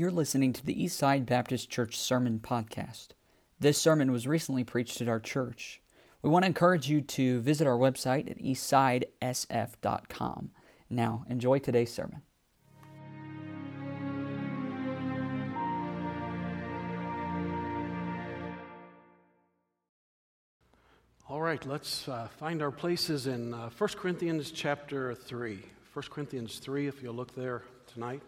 You're listening to the Eastside Baptist Church Sermon Podcast. This sermon was recently preached at our church. We want to encourage you to visit our website at eastsidesf.com. Now, enjoy today's sermon. All right, let's uh, find our places in uh, 1 Corinthians chapter 3. 1 Corinthians 3, if you'll look there tonight.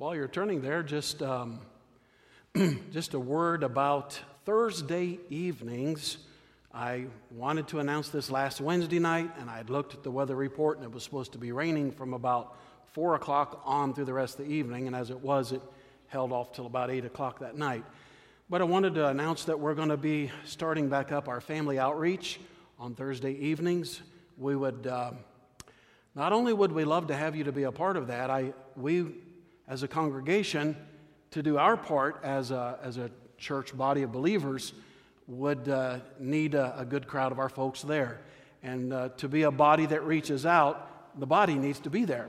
While you're turning there, just, um, just a word about Thursday evenings. I wanted to announce this last Wednesday night, and I'd looked at the weather report, and it was supposed to be raining from about 4 o'clock on through the rest of the evening, and as it was, it held off till about 8 o'clock that night. But I wanted to announce that we're going to be starting back up our family outreach on Thursday evenings. We would, uh, not only would we love to have you to be a part of that, I, we as a congregation to do our part as a, as a church body of believers would uh, need a, a, good crowd of our folks there. And uh, to be a body that reaches out, the body needs to be there.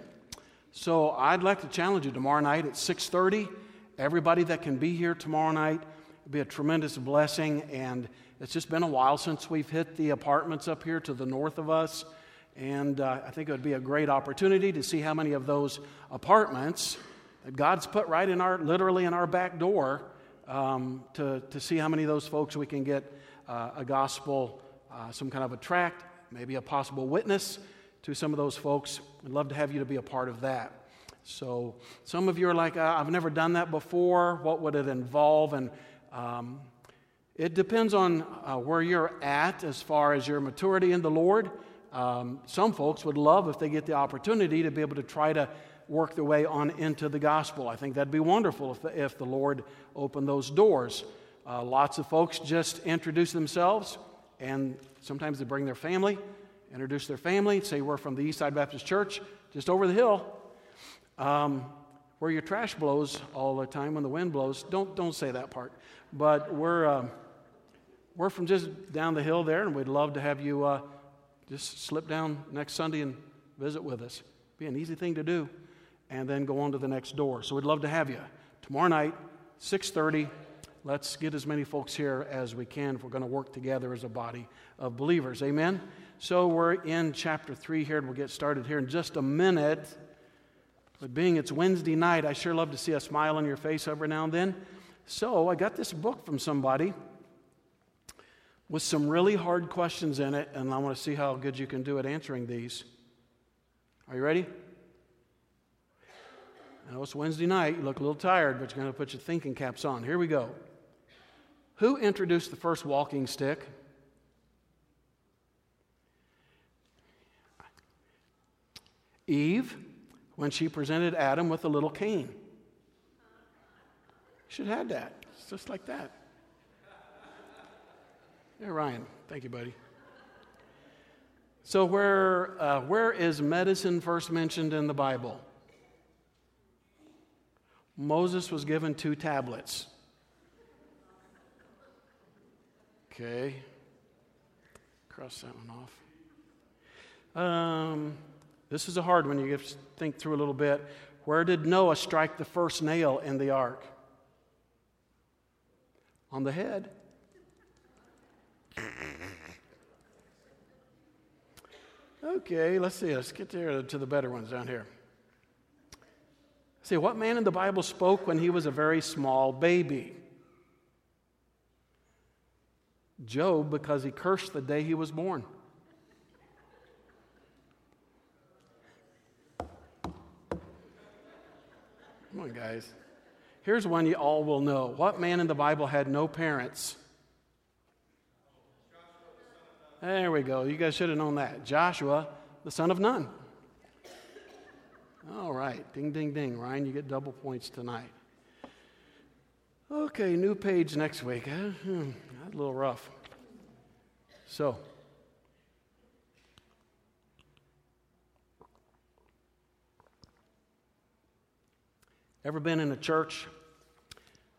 So I'd like to challenge you tomorrow night at 6:30. Everybody that can be here tomorrow night be a tremendous blessing. And it's just been a while since we've hit the apartments up here to the north of us. And uh, I think it would be a great opportunity to see how many of those apartments that God's put right in our, literally in our back door um, to, to see how many of those folks we can get uh, a gospel, uh, some kind of a tract, maybe a possible witness to some of those folks. I'd love to have you to be a part of that. So, some of you are like, I've never done that before. What would it involve? And um, it depends on uh, where you're at as far as your maturity in the Lord. Um, some folks would love if they get the opportunity to be able to try to work their way on into the gospel. I think that'd be wonderful if the, if the Lord opened those doors. Uh, lots of folks just introduce themselves, and sometimes they bring their family, introduce their family, say, We're from the Eastside Baptist Church, just over the hill. Um, where your trash blows all the time when the wind blows. Don't, don't say that part. But we're, uh, we're from just down the hill there, and we'd love to have you uh, just slip down next Sunday and visit with us. Be an easy thing to do and then go on to the next door. So we'd love to have you. Tomorrow night, 6:30. Let's get as many folks here as we can if we're going to work together as a body of believers. Amen. So we're in chapter 3 here and we'll get started here in just a minute. But being it's Wednesday night, I sure love to see a smile on your face every now and then. So I got this book from somebody with some really hard questions in it, and I want to see how good you can do at answering these. Are you ready? I know it's Wednesday night. You look a little tired, but you're going to put your thinking caps on. Here we go. Who introduced the first walking stick? Eve, when she presented Adam with a little cane. Should have had that. It's just like that. Yeah, Ryan. Thank you, buddy. So, where, uh, where is medicine first mentioned in the Bible? Moses was given two tablets. Okay. Cross that one off. Um, this is a hard one. You have to think through a little bit. Where did Noah strike the first nail in the ark? On the head. Okay, let's see. Let's get to, to the better ones down here. What man in the Bible spoke when he was a very small baby? Job, because he cursed the day he was born. Come on, guys. Here's one you all will know. What man in the Bible had no parents? There we go. You guys should have known that. Joshua, the son of Nun. All right. Ding, ding, ding. Ryan, you get double points tonight. Okay, new page next week. Huh? Hmm, that's a little rough. So, ever been in a church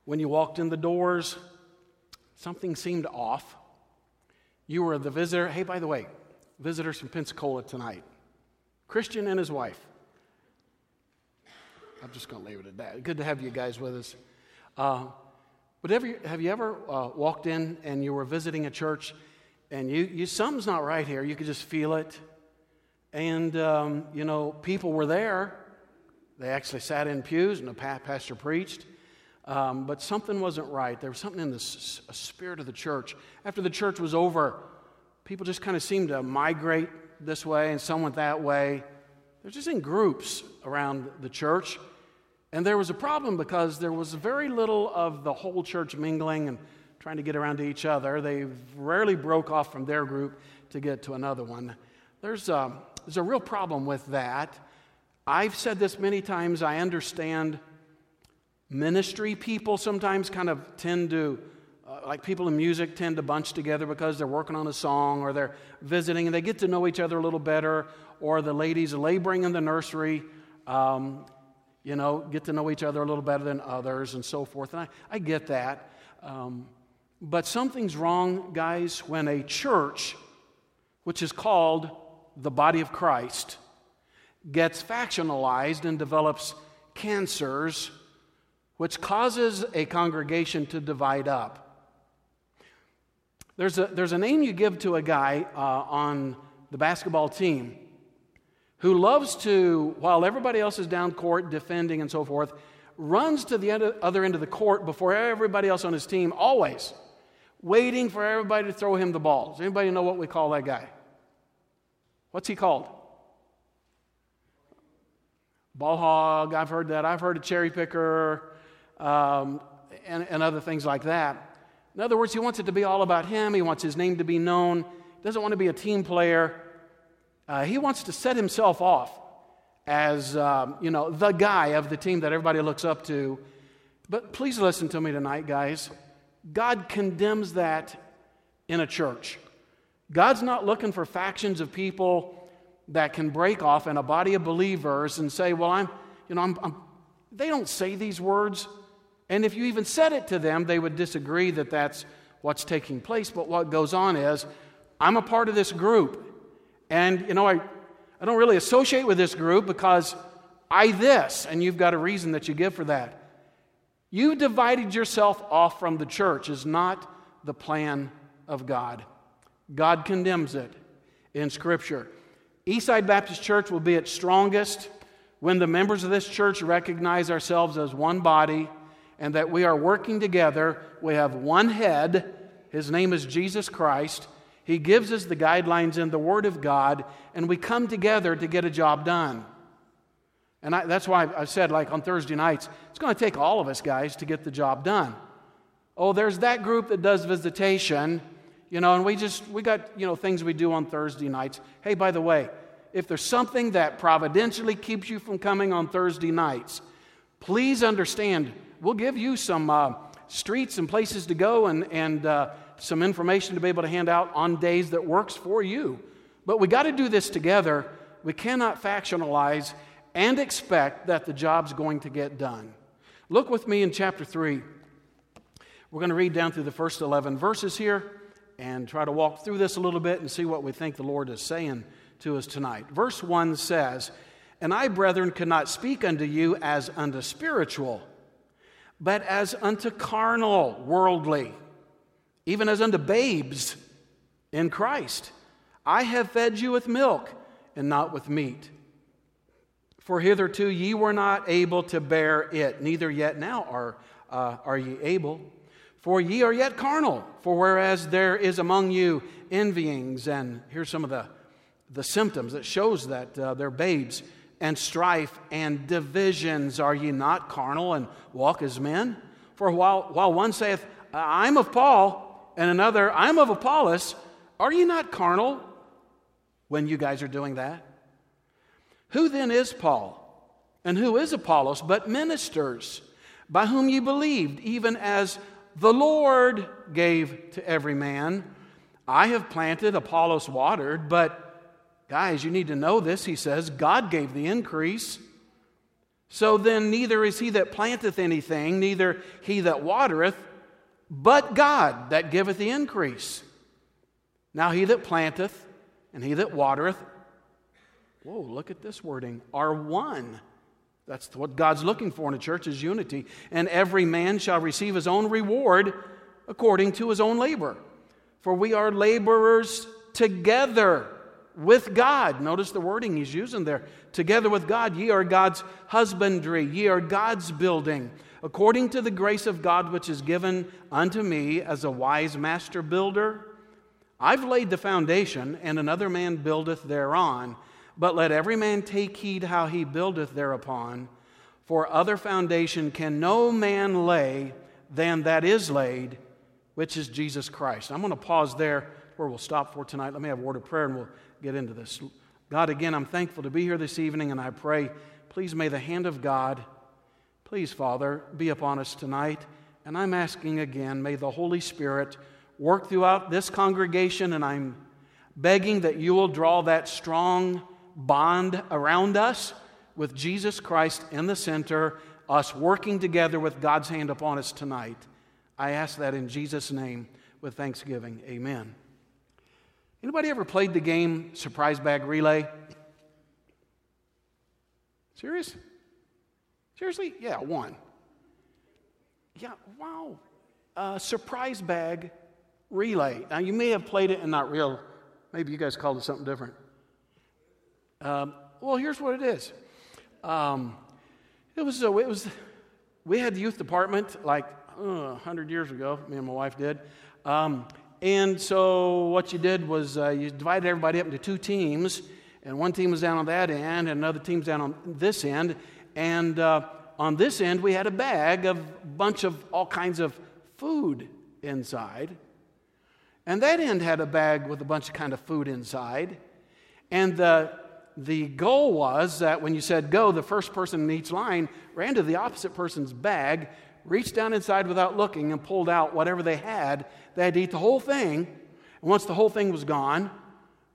when you walked in the doors, something seemed off? You were the visitor. Hey, by the way, visitors from Pensacola tonight. Christian and his wife. I'm just going to leave it at that. Good to have you guys with us. Uh, but have you, have you ever uh, walked in and you were visiting a church and you, you something's not right here? You could just feel it. And, um, you know, people were there. They actually sat in pews and the pastor preached. Um, but something wasn't right. There was something in the s- spirit of the church. After the church was over, people just kind of seemed to migrate this way and some went that way. They're just in groups around the church. And there was a problem because there was very little of the whole church mingling and trying to get around to each other. They rarely broke off from their group to get to another one. There's a, there's a real problem with that. I've said this many times. I understand ministry people sometimes kind of tend to, uh, like people in music, tend to bunch together because they're working on a song or they're visiting and they get to know each other a little better, or the ladies laboring in the nursery. Um, you know, get to know each other a little better than others and so forth. And I, I get that. Um, but something's wrong, guys, when a church, which is called the body of Christ, gets factionalized and develops cancers, which causes a congregation to divide up. There's a, there's a name you give to a guy uh, on the basketball team who loves to, while everybody else is down court defending and so forth, runs to the other end of the court before everybody else on his team, always waiting for everybody to throw him the ball. Does anybody know what we call that guy? What's he called? Ball hog, I've heard that. I've heard a cherry picker, um, and, and other things like that. In other words, he wants it to be all about him. He wants his name to be known. He doesn't want to be a team player. Uh, he wants to set himself off as, um, you know, the guy of the team that everybody looks up to. But please listen to me tonight, guys. God condemns that in a church. God's not looking for factions of people that can break off in a body of believers and say, well, I'm, you know, I'm, I'm, they don't say these words. And if you even said it to them, they would disagree that that's what's taking place. But what goes on is, I'm a part of this group. And, you know, I, I don't really associate with this group because I this, and you've got a reason that you give for that. You divided yourself off from the church is not the plan of God. God condemns it in Scripture. Eastside Baptist Church will be its strongest when the members of this church recognize ourselves as one body and that we are working together. We have one head. His name is Jesus Christ. He gives us the guidelines in the Word of God, and we come together to get a job done. And I, that's why I said, like on Thursday nights, it's going to take all of us guys to get the job done. Oh, there's that group that does visitation, you know, and we just, we got, you know, things we do on Thursday nights. Hey, by the way, if there's something that providentially keeps you from coming on Thursday nights, please understand, we'll give you some uh, streets and places to go and, and uh, some information to be able to hand out on days that works for you. But we got to do this together. We cannot factionalize and expect that the job's going to get done. Look with me in chapter 3. We're going to read down through the first 11 verses here and try to walk through this a little bit and see what we think the Lord is saying to us tonight. Verse 1 says, And I, brethren, cannot speak unto you as unto spiritual, but as unto carnal, worldly even as unto babes in Christ. I have fed you with milk and not with meat. For hitherto ye were not able to bear it, neither yet now are, uh, are ye able. For ye are yet carnal. For whereas there is among you envyings, and here's some of the, the symptoms that shows that uh, they're babes, and strife and divisions, are ye not carnal and walk as men? For while, while one saith, I'm of Paul, and another, I'm of Apollos. Are you not carnal when you guys are doing that? Who then is Paul? And who is Apollos but ministers by whom you believed, even as the Lord gave to every man? I have planted, Apollos watered, but guys, you need to know this. He says, God gave the increase. So then, neither is he that planteth anything, neither he that watereth but God that giveth the increase. Now he that planteth and he that watereth, whoa, look at this wording, are one. That's what God's looking for in a church is unity. And every man shall receive his own reward according to his own labor. For we are laborers together with God. Notice the wording he's using there. Together with God, ye are God's husbandry, ye are God's building, according to the grace of God which is given unto me as a wise master builder. I've laid the foundation, and another man buildeth thereon. But let every man take heed how he buildeth thereupon. For other foundation can no man lay than that is laid, which is Jesus Christ. I'm going to pause there where we'll stop for tonight. Let me have a word of prayer and we'll get into this. God, again, I'm thankful to be here this evening, and I pray, please may the hand of God, please, Father, be upon us tonight. And I'm asking again, may the Holy Spirit work throughout this congregation, and I'm begging that you will draw that strong bond around us with Jesus Christ in the center, us working together with God's hand upon us tonight. I ask that in Jesus' name with thanksgiving. Amen. Anybody ever played the game Surprise Bag Relay? Serious? Seriously? Yeah, one. Yeah, wow. Uh, surprise bag relay. Now, you may have played it and not real. Maybe you guys called it something different. Um, well, here's what it is. Um, it was, uh, it was, we had the youth department like uh, 100 years ago, me and my wife did. Um, and so what you did was uh, you divided everybody up into two teams, and one team was down on that end, and another team's down on this end. And uh, on this end, we had a bag of bunch of all kinds of food inside. And that end had a bag with a bunch of kind of food inside. And the the goal was that when you said go, the first person in each line ran to the opposite person's bag, reached down inside without looking, and pulled out whatever they had. They had to eat the whole thing. And once the whole thing was gone,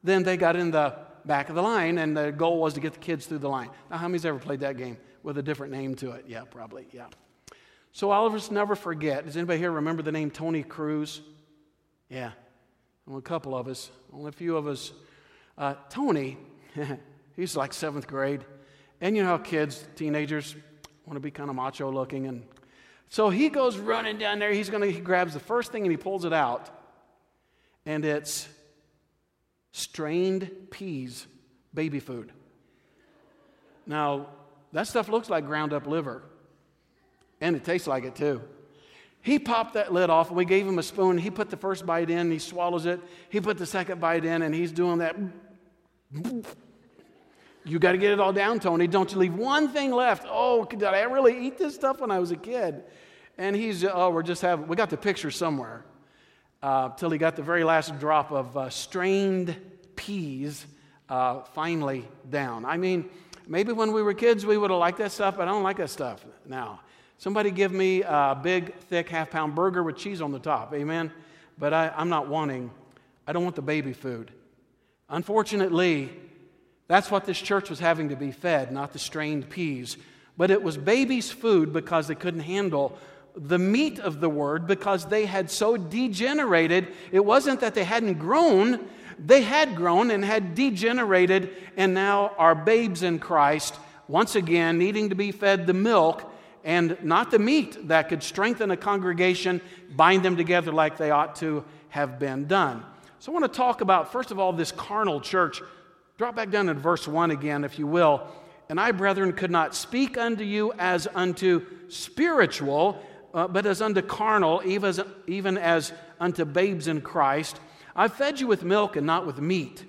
then they got in the back of the line, and the goal was to get the kids through the line. Now, how many's ever played that game with a different name to it? Yeah, probably, yeah. So all of us never forget. Does anybody here remember the name Tony Cruz? Yeah, well, a couple of us, only a few of us. Uh, Tony He's like seventh grade. And you know how kids, teenagers, want to be kind of macho looking. And so he goes running down there. He's to, he grabs the first thing and he pulls it out. And it's strained peas, baby food. Now, that stuff looks like ground up liver. And it tastes like it too. He popped that lid off, and we gave him a spoon. He put the first bite in, he swallows it. He put the second bite in, and he's doing that. You got to get it all down, Tony. Don't you leave one thing left. Oh, did I really eat this stuff when I was a kid? And he's, oh, we're just having, we got the picture somewhere. Uh, till he got the very last drop of uh, strained peas uh, finally down. I mean, maybe when we were kids we would have liked that stuff, but I don't like that stuff now. Somebody give me a big, thick, half pound burger with cheese on the top. Amen? But I, I'm not wanting, I don't want the baby food. Unfortunately, that's what this church was having to be fed, not the strained peas. But it was babies' food because they couldn't handle the meat of the word because they had so degenerated. It wasn't that they hadn't grown, they had grown and had degenerated, and now are babes in Christ, once again needing to be fed the milk and not the meat that could strengthen a congregation, bind them together like they ought to have been done. So I want to talk about, first of all, this carnal church Drop back down to verse 1 again, if you will. And I, brethren, could not speak unto you as unto spiritual, uh, but as unto carnal, even as, even as unto babes in Christ. I fed you with milk and not with meat.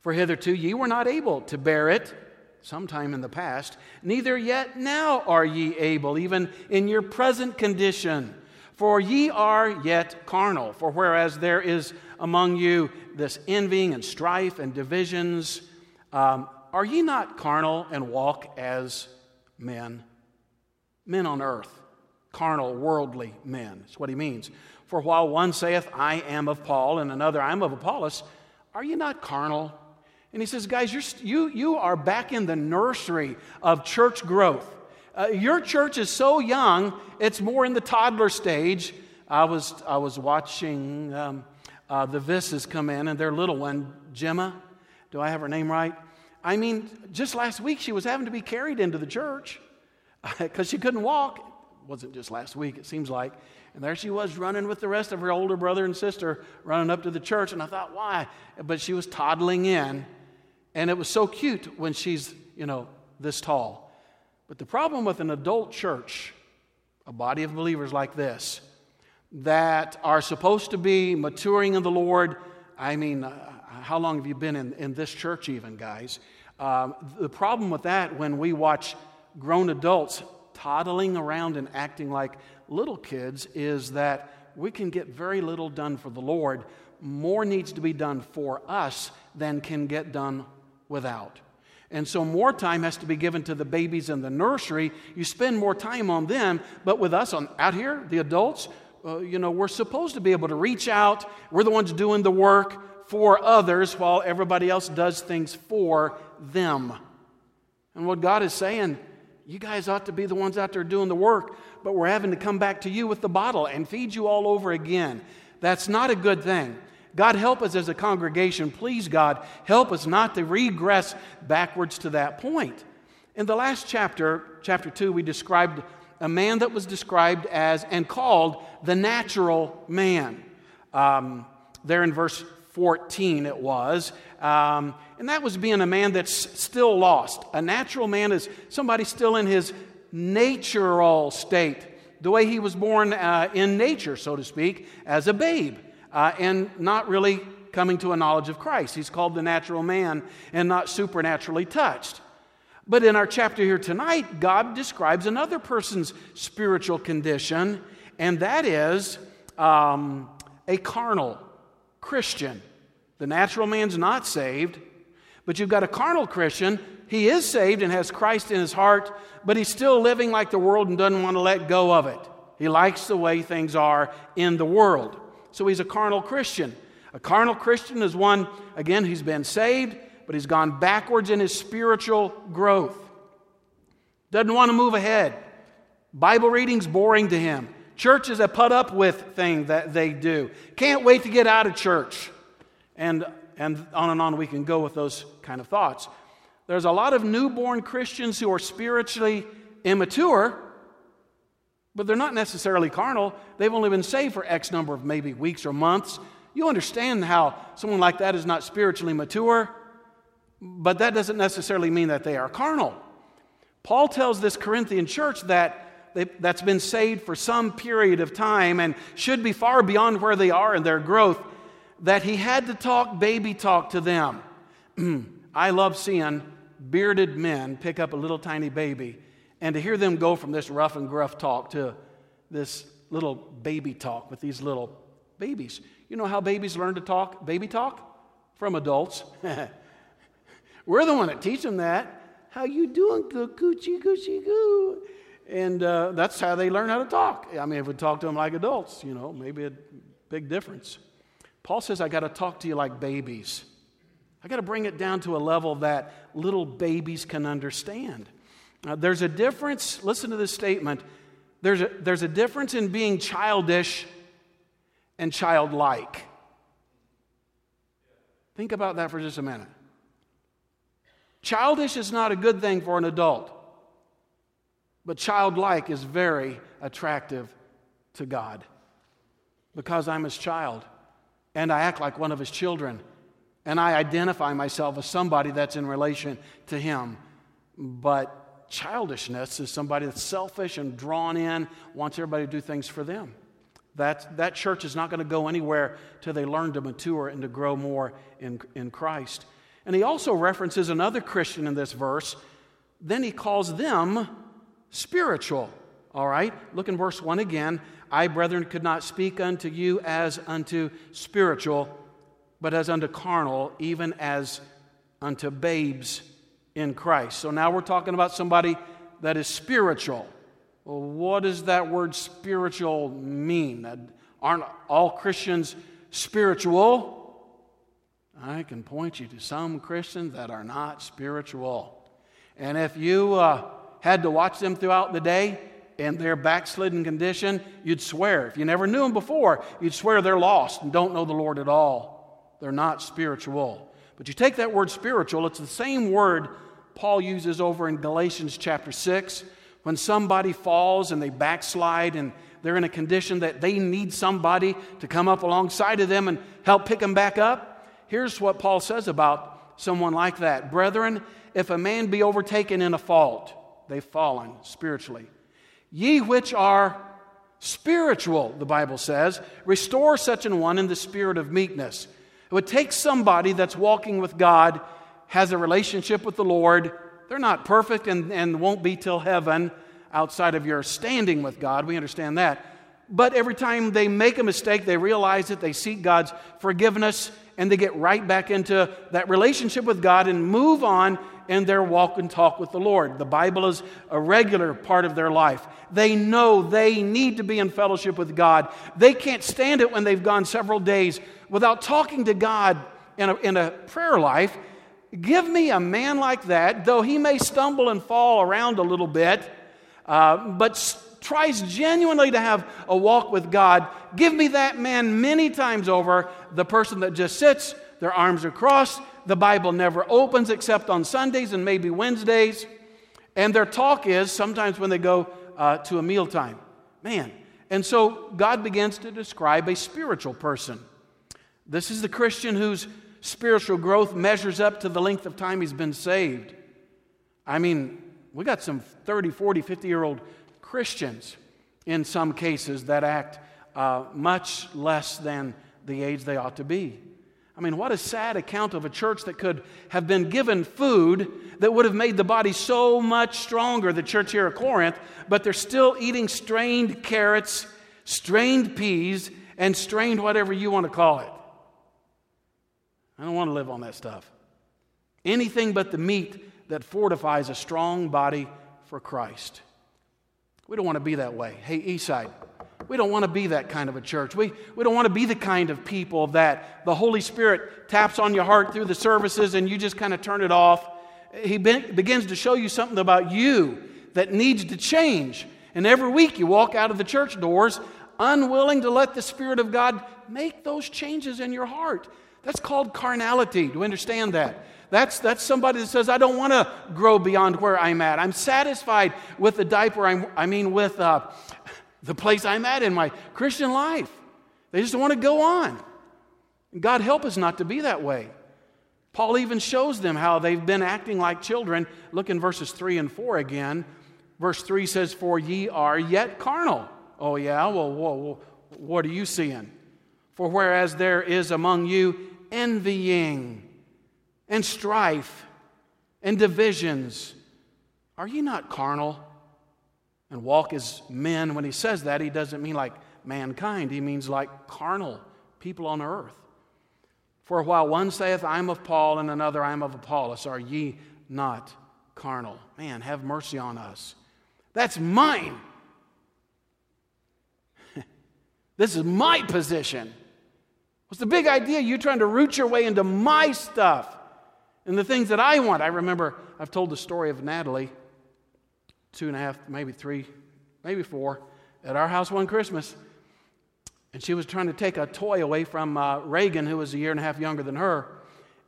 For hitherto ye were not able to bear it, sometime in the past, neither yet now are ye able, even in your present condition. For ye are yet carnal. For whereas there is among you this envying and strife and divisions, um, are ye not carnal and walk as men? Men on earth, carnal, worldly men. That's what he means. For while one saith, I am of Paul, and another, I am of Apollos, are you not carnal? And he says, guys, you're, you, you are back in the nursery of church growth. Uh, your church is so young, it's more in the toddler stage. I was, I was watching um, uh, the Visses come in, and their little one Gemma. Do I have her name right? I mean, just last week she was having to be carried into the church because she couldn't walk. Wasn't just last week, it seems like. And there she was running with the rest of her older brother and sister, running up to the church. And I thought, why? But she was toddling in. And it was so cute when she's, you know, this tall. But the problem with an adult church, a body of believers like this, that are supposed to be maturing in the Lord, I mean, uh, how long have you been in, in this church, even, guys? Um, the problem with that, when we watch grown adults toddling around and acting like little kids, is that we can get very little done for the Lord. More needs to be done for us than can get done without. And so, more time has to be given to the babies in the nursery. You spend more time on them, but with us on, out here, the adults, uh, you know, we're supposed to be able to reach out. We're the ones doing the work for others while everybody else does things for them. And what God is saying, you guys ought to be the ones out there doing the work, but we're having to come back to you with the bottle and feed you all over again. That's not a good thing. God, help us as a congregation. Please, God, help us not to regress backwards to that point. In the last chapter, chapter 2, we described a man that was described as and called the natural man. Um, there in verse 14, it was. Um, and that was being a man that's still lost. A natural man is somebody still in his natural state, the way he was born uh, in nature, so to speak, as a babe, uh, and not really coming to a knowledge of Christ. He's called the natural man and not supernaturally touched. But in our chapter here tonight, God describes another person's spiritual condition, and that is um, a carnal Christian. The natural man's not saved, but you've got a carnal Christian. He is saved and has Christ in his heart, but he's still living like the world and doesn't want to let go of it. He likes the way things are in the world. So he's a carnal Christian. A carnal Christian is one, again, who's been saved, but he's gone backwards in his spiritual growth. Doesn't want to move ahead. Bible reading's boring to him. Church is a put up with thing that they do. Can't wait to get out of church. And, and on and on we can go with those kind of thoughts. There's a lot of newborn Christians who are spiritually immature, but they're not necessarily carnal. They've only been saved for X number of maybe weeks or months. You understand how someone like that is not spiritually mature, but that doesn't necessarily mean that they are carnal. Paul tells this Corinthian church that that's been saved for some period of time and should be far beyond where they are in their growth, that he had to talk baby talk to them. I love seeing bearded men pick up a little tiny baby and to hear them go from this rough and gruff talk to this little baby talk with these little babies. You know how babies learn to talk baby talk? From adults. We're the one that teach them that. How you doing, good coochie coochie goo? And uh, that's how they learn how to talk. I mean, if we talk to them like adults, you know, maybe a big difference. Paul says, I got to talk to you like babies. I got to bring it down to a level that little babies can understand. Uh, there's a difference, listen to this statement. There's a, there's a difference in being childish and childlike. Think about that for just a minute. Childish is not a good thing for an adult, but childlike is very attractive to God because I'm his child and I act like one of his children and I identify myself as somebody that's in relation to him. But childishness is somebody that's selfish and drawn in, wants everybody to do things for them. That, that church is not going to go anywhere till they learn to mature and to grow more in, in Christ. And he also references another Christian in this verse. Then he calls them spiritual. All right? Look in verse 1 again. I, brethren, could not speak unto you as unto spiritual, but as unto carnal, even as unto babes in Christ. So now we're talking about somebody that is spiritual. Well, what does that word spiritual mean? Aren't all Christians spiritual? I can point you to some Christians that are not spiritual. And if you uh, had to watch them throughout the day in their backslidden condition, you'd swear. If you never knew them before, you'd swear they're lost and don't know the Lord at all. They're not spiritual. But you take that word spiritual, it's the same word Paul uses over in Galatians chapter 6 when somebody falls and they backslide and they're in a condition that they need somebody to come up alongside of them and help pick them back up. Here's what Paul says about someone like that Brethren, if a man be overtaken in a fault, they've fallen spiritually. Ye which are spiritual, the Bible says, restore such an one in the spirit of meekness. It would take somebody that's walking with God, has a relationship with the Lord. They're not perfect and, and won't be till heaven outside of your standing with God. We understand that. But every time they make a mistake, they realize it, they seek God's forgiveness, and they get right back into that relationship with God and move on in their walk and talk with the Lord. The Bible is a regular part of their life. They know they need to be in fellowship with God. They can't stand it when they've gone several days without talking to God in a, in a prayer life. Give me a man like that, though he may stumble and fall around a little bit, uh, but tries genuinely to have a walk with God. Give me that man many times over, the person that just sits, their arms are crossed, the Bible never opens except on Sundays and maybe Wednesdays. And their talk is sometimes when they go uh, to a mealtime. Man. And so God begins to describe a spiritual person. This is the Christian whose spiritual growth measures up to the length of time he's been saved. I mean, we got some 30, 40, 50 year old Christians in some cases that act uh, much less than the age they ought to be. I mean, what a sad account of a church that could have been given food that would have made the body so much stronger, the church here at Corinth, but they're still eating strained carrots, strained peas, and strained whatever you want to call it. I don't want to live on that stuff. Anything but the meat that fortifies a strong body for Christ. We don't want to be that way. Hey, Eastside. We don't want to be that kind of a church. We, we don't want to be the kind of people that the Holy Spirit taps on your heart through the services and you just kind of turn it off. He be, begins to show you something about you that needs to change. And every week you walk out of the church doors unwilling to let the Spirit of God make those changes in your heart. That's called carnality. Do you understand that? That's, that's somebody that says, I don't want to grow beyond where I'm at. I'm satisfied with the diaper, I'm, i mean, with uh, the place I'm at in my Christian life. They just want to go on. God help us not to be that way. Paul even shows them how they've been acting like children. Look in verses 3 and 4 again. Verse 3 says, For ye are yet carnal. Oh, yeah? Well, whoa, whoa, what are you seeing? For whereas there is among you envying and strife and divisions, are ye not carnal? And walk as men. When he says that, he doesn't mean like mankind, he means like carnal people on earth. For while one saith, I am of Paul, and another, I am of Apollos, are ye not carnal? Man, have mercy on us. That's mine. this is my position. What's the big idea? You trying to root your way into my stuff and the things that I want. I remember I've told the story of Natalie two and a half, maybe three, maybe four, at our house one Christmas. And she was trying to take a toy away from uh, Reagan, who was a year and a half younger than her.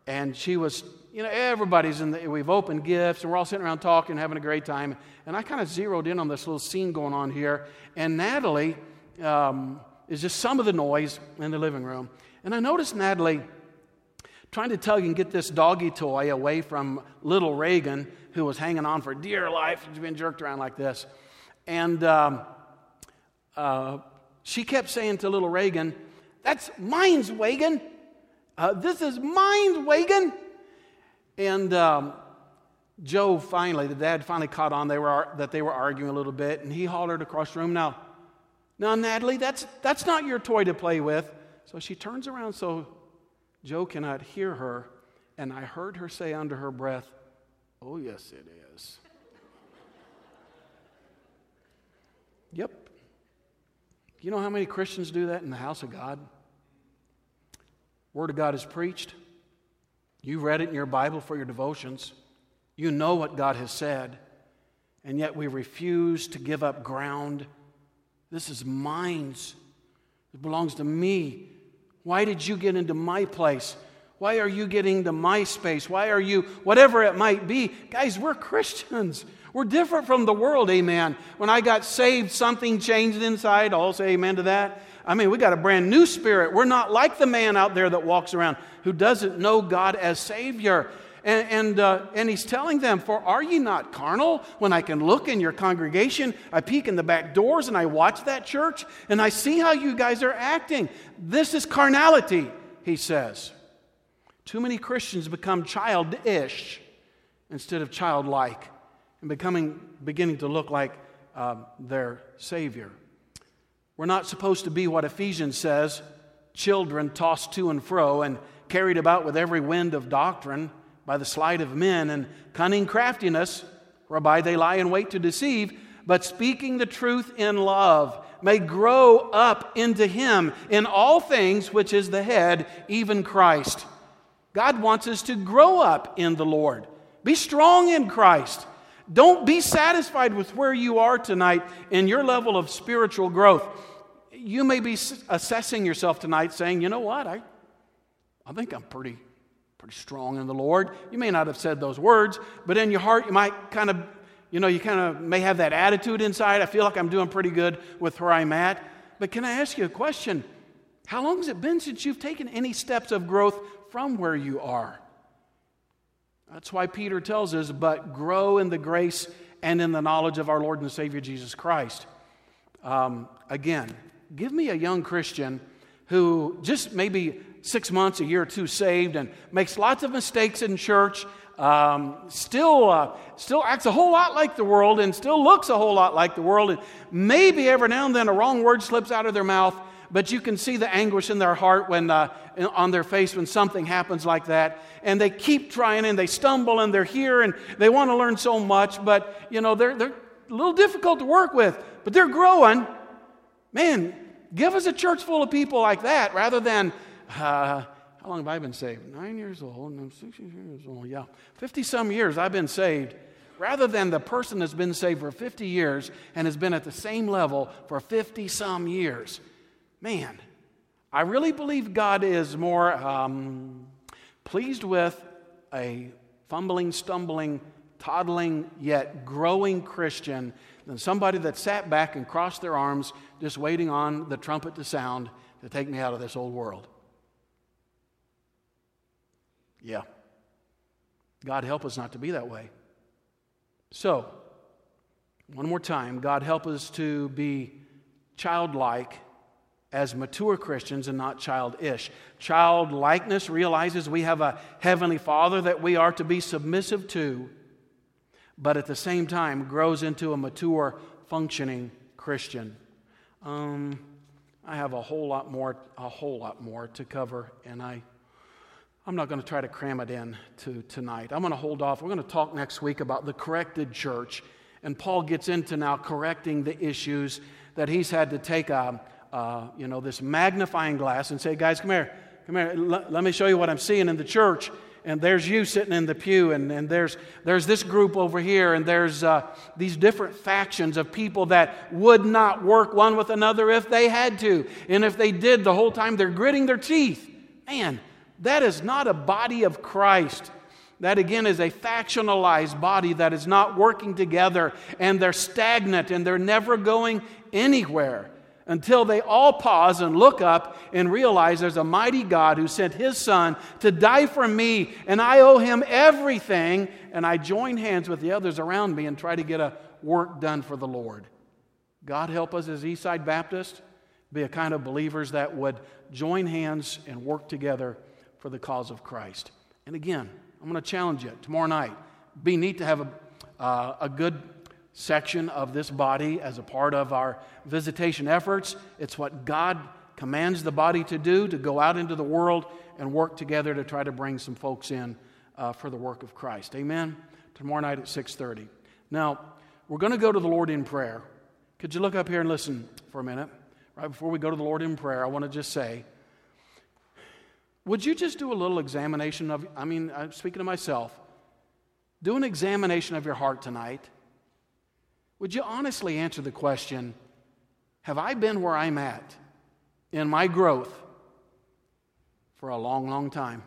And she was, you know, everybody's in the, we've opened gifts and we're all sitting around talking, having a great time. And I kind of zeroed in on this little scene going on here. And Natalie um, is just some of the noise in the living room. And I noticed Natalie trying to tug and get this doggy toy away from little Reagan who was hanging on for dear life. Been jerked around like this. And um, uh, she kept saying to little Reagan, That's mine's, wagon. Uh, this is mine's, wagon. And um, Joe finally, the dad finally caught on they were, that they were arguing a little bit, and he hollered across the room, Now, now, Natalie, that's, that's not your toy to play with. So she turns around so Joe cannot hear her, and I heard her say under her breath, Oh, yes, it is. yep. You know how many Christians do that in the house of God? Word of God is preached. You read it in your Bible for your devotions. You know what God has said. And yet we refuse to give up ground. This is mine. It belongs to me. Why did you get into my place? Why are you getting the my space? Why are you, whatever it might be? Guys, we're Christians. We're different from the world, amen. When I got saved, something changed inside. I'll say amen to that. I mean, we got a brand new spirit. We're not like the man out there that walks around who doesn't know God as Savior. And, and, uh, and he's telling them, For are ye not carnal? When I can look in your congregation, I peek in the back doors and I watch that church and I see how you guys are acting. This is carnality, he says. Too many Christians become childish instead of childlike and becoming, beginning to look like um, their Savior. We're not supposed to be what Ephesians says children tossed to and fro and carried about with every wind of doctrine by the sleight of men and cunning craftiness, whereby they lie in wait to deceive, but speaking the truth in love may grow up into Him in all things, which is the head, even Christ. God wants us to grow up in the Lord. Be strong in Christ. Don't be satisfied with where you are tonight in your level of spiritual growth. You may be assessing yourself tonight saying, you know what, I, I think I'm pretty pretty strong in the Lord. You may not have said those words, but in your heart, you might kind of, you know, you kind of may have that attitude inside. I feel like I'm doing pretty good with where I'm at. But can I ask you a question? How long has it been since you've taken any steps of growth from where you are? That's why Peter tells us, but grow in the grace and in the knowledge of our Lord and Savior Jesus Christ. Um, again, give me a young Christian who just maybe six months, a year or two saved, and makes lots of mistakes in church, um, still, uh, still acts a whole lot like the world and still looks a whole lot like the world. And maybe every now and then a wrong word slips out of their mouth, but you can see the anguish in their heart when, uh, on their face when something happens like that. And they keep trying and they stumble and they're here and they want to learn so much, but you know, they're, they're a little difficult to work with, but they're growing. Man, give us a church full of people like that rather than uh, how long have I been saved? Nine years old. And I'm 60 years old. Yeah. 50 some years I've been saved. Rather than the person that's been saved for 50 years and has been at the same level for 50 some years. Man, I really believe God is more um, pleased with a fumbling, stumbling, toddling, yet growing Christian than somebody that sat back and crossed their arms just waiting on the trumpet to sound to take me out of this old world. Yeah. God help us not to be that way. So, one more time, God help us to be childlike as mature Christians and not childish. Childlikeness realizes we have a heavenly Father that we are to be submissive to, but at the same time grows into a mature, functioning Christian. Um, I have a whole lot more, a whole lot more to cover, and I I'm not going to try to cram it in to tonight. I'm going to hold off. We're going to talk next week about the corrected church. And Paul gets into now correcting the issues that he's had to take a, uh, you know, this magnifying glass and say, guys, come here, come here, L- let me show you what I'm seeing in the church. And there's you sitting in the pew, and, and there's, there's this group over here, and there's uh, these different factions of people that would not work one with another if they had to. And if they did, the whole time they're gritting their teeth. Man, that is not a body of Christ. That again is a factionalized body that is not working together and they're stagnant and they're never going anywhere until they all pause and look up and realize there's a mighty God who sent his son to die for me and I owe him everything and I join hands with the others around me and try to get a work done for the Lord. God help us as Eastside Baptist be a kind of believers that would join hands and work together for the cause of Christ. And again, I'm going to challenge you tomorrow night. Be neat to have a, uh, a good section of this body as a part of our visitation efforts. It's what God commands the body to do to go out into the world and work together to try to bring some folks in uh, for the work of Christ. Amen. Tomorrow night at 6:30. Now, we're going to go to the Lord in prayer. Could you look up here and listen for a minute? Right before we go to the Lord in prayer, I want to just say would you just do a little examination of, I mean, I'm speaking to myself, do an examination of your heart tonight? Would you honestly answer the question Have I been where I'm at in my growth for a long, long time?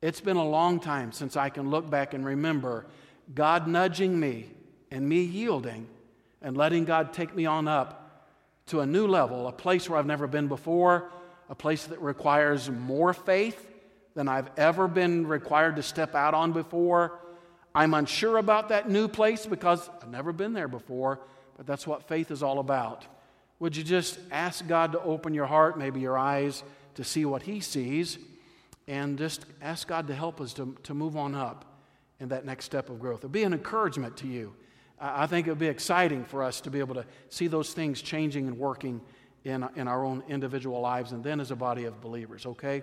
It's been a long time since I can look back and remember God nudging me and me yielding and letting God take me on up to a new level, a place where I've never been before, a place that requires more faith than I've ever been required to step out on before. I'm unsure about that new place because I've never been there before, but that's what faith is all about. Would you just ask God to open your heart, maybe your eyes, to see what He sees, and just ask God to help us to, to move on up in that next step of growth? It'll be an encouragement to you. I think it would be exciting for us to be able to see those things changing and working in, in our own individual lives and then as a body of believers, okay?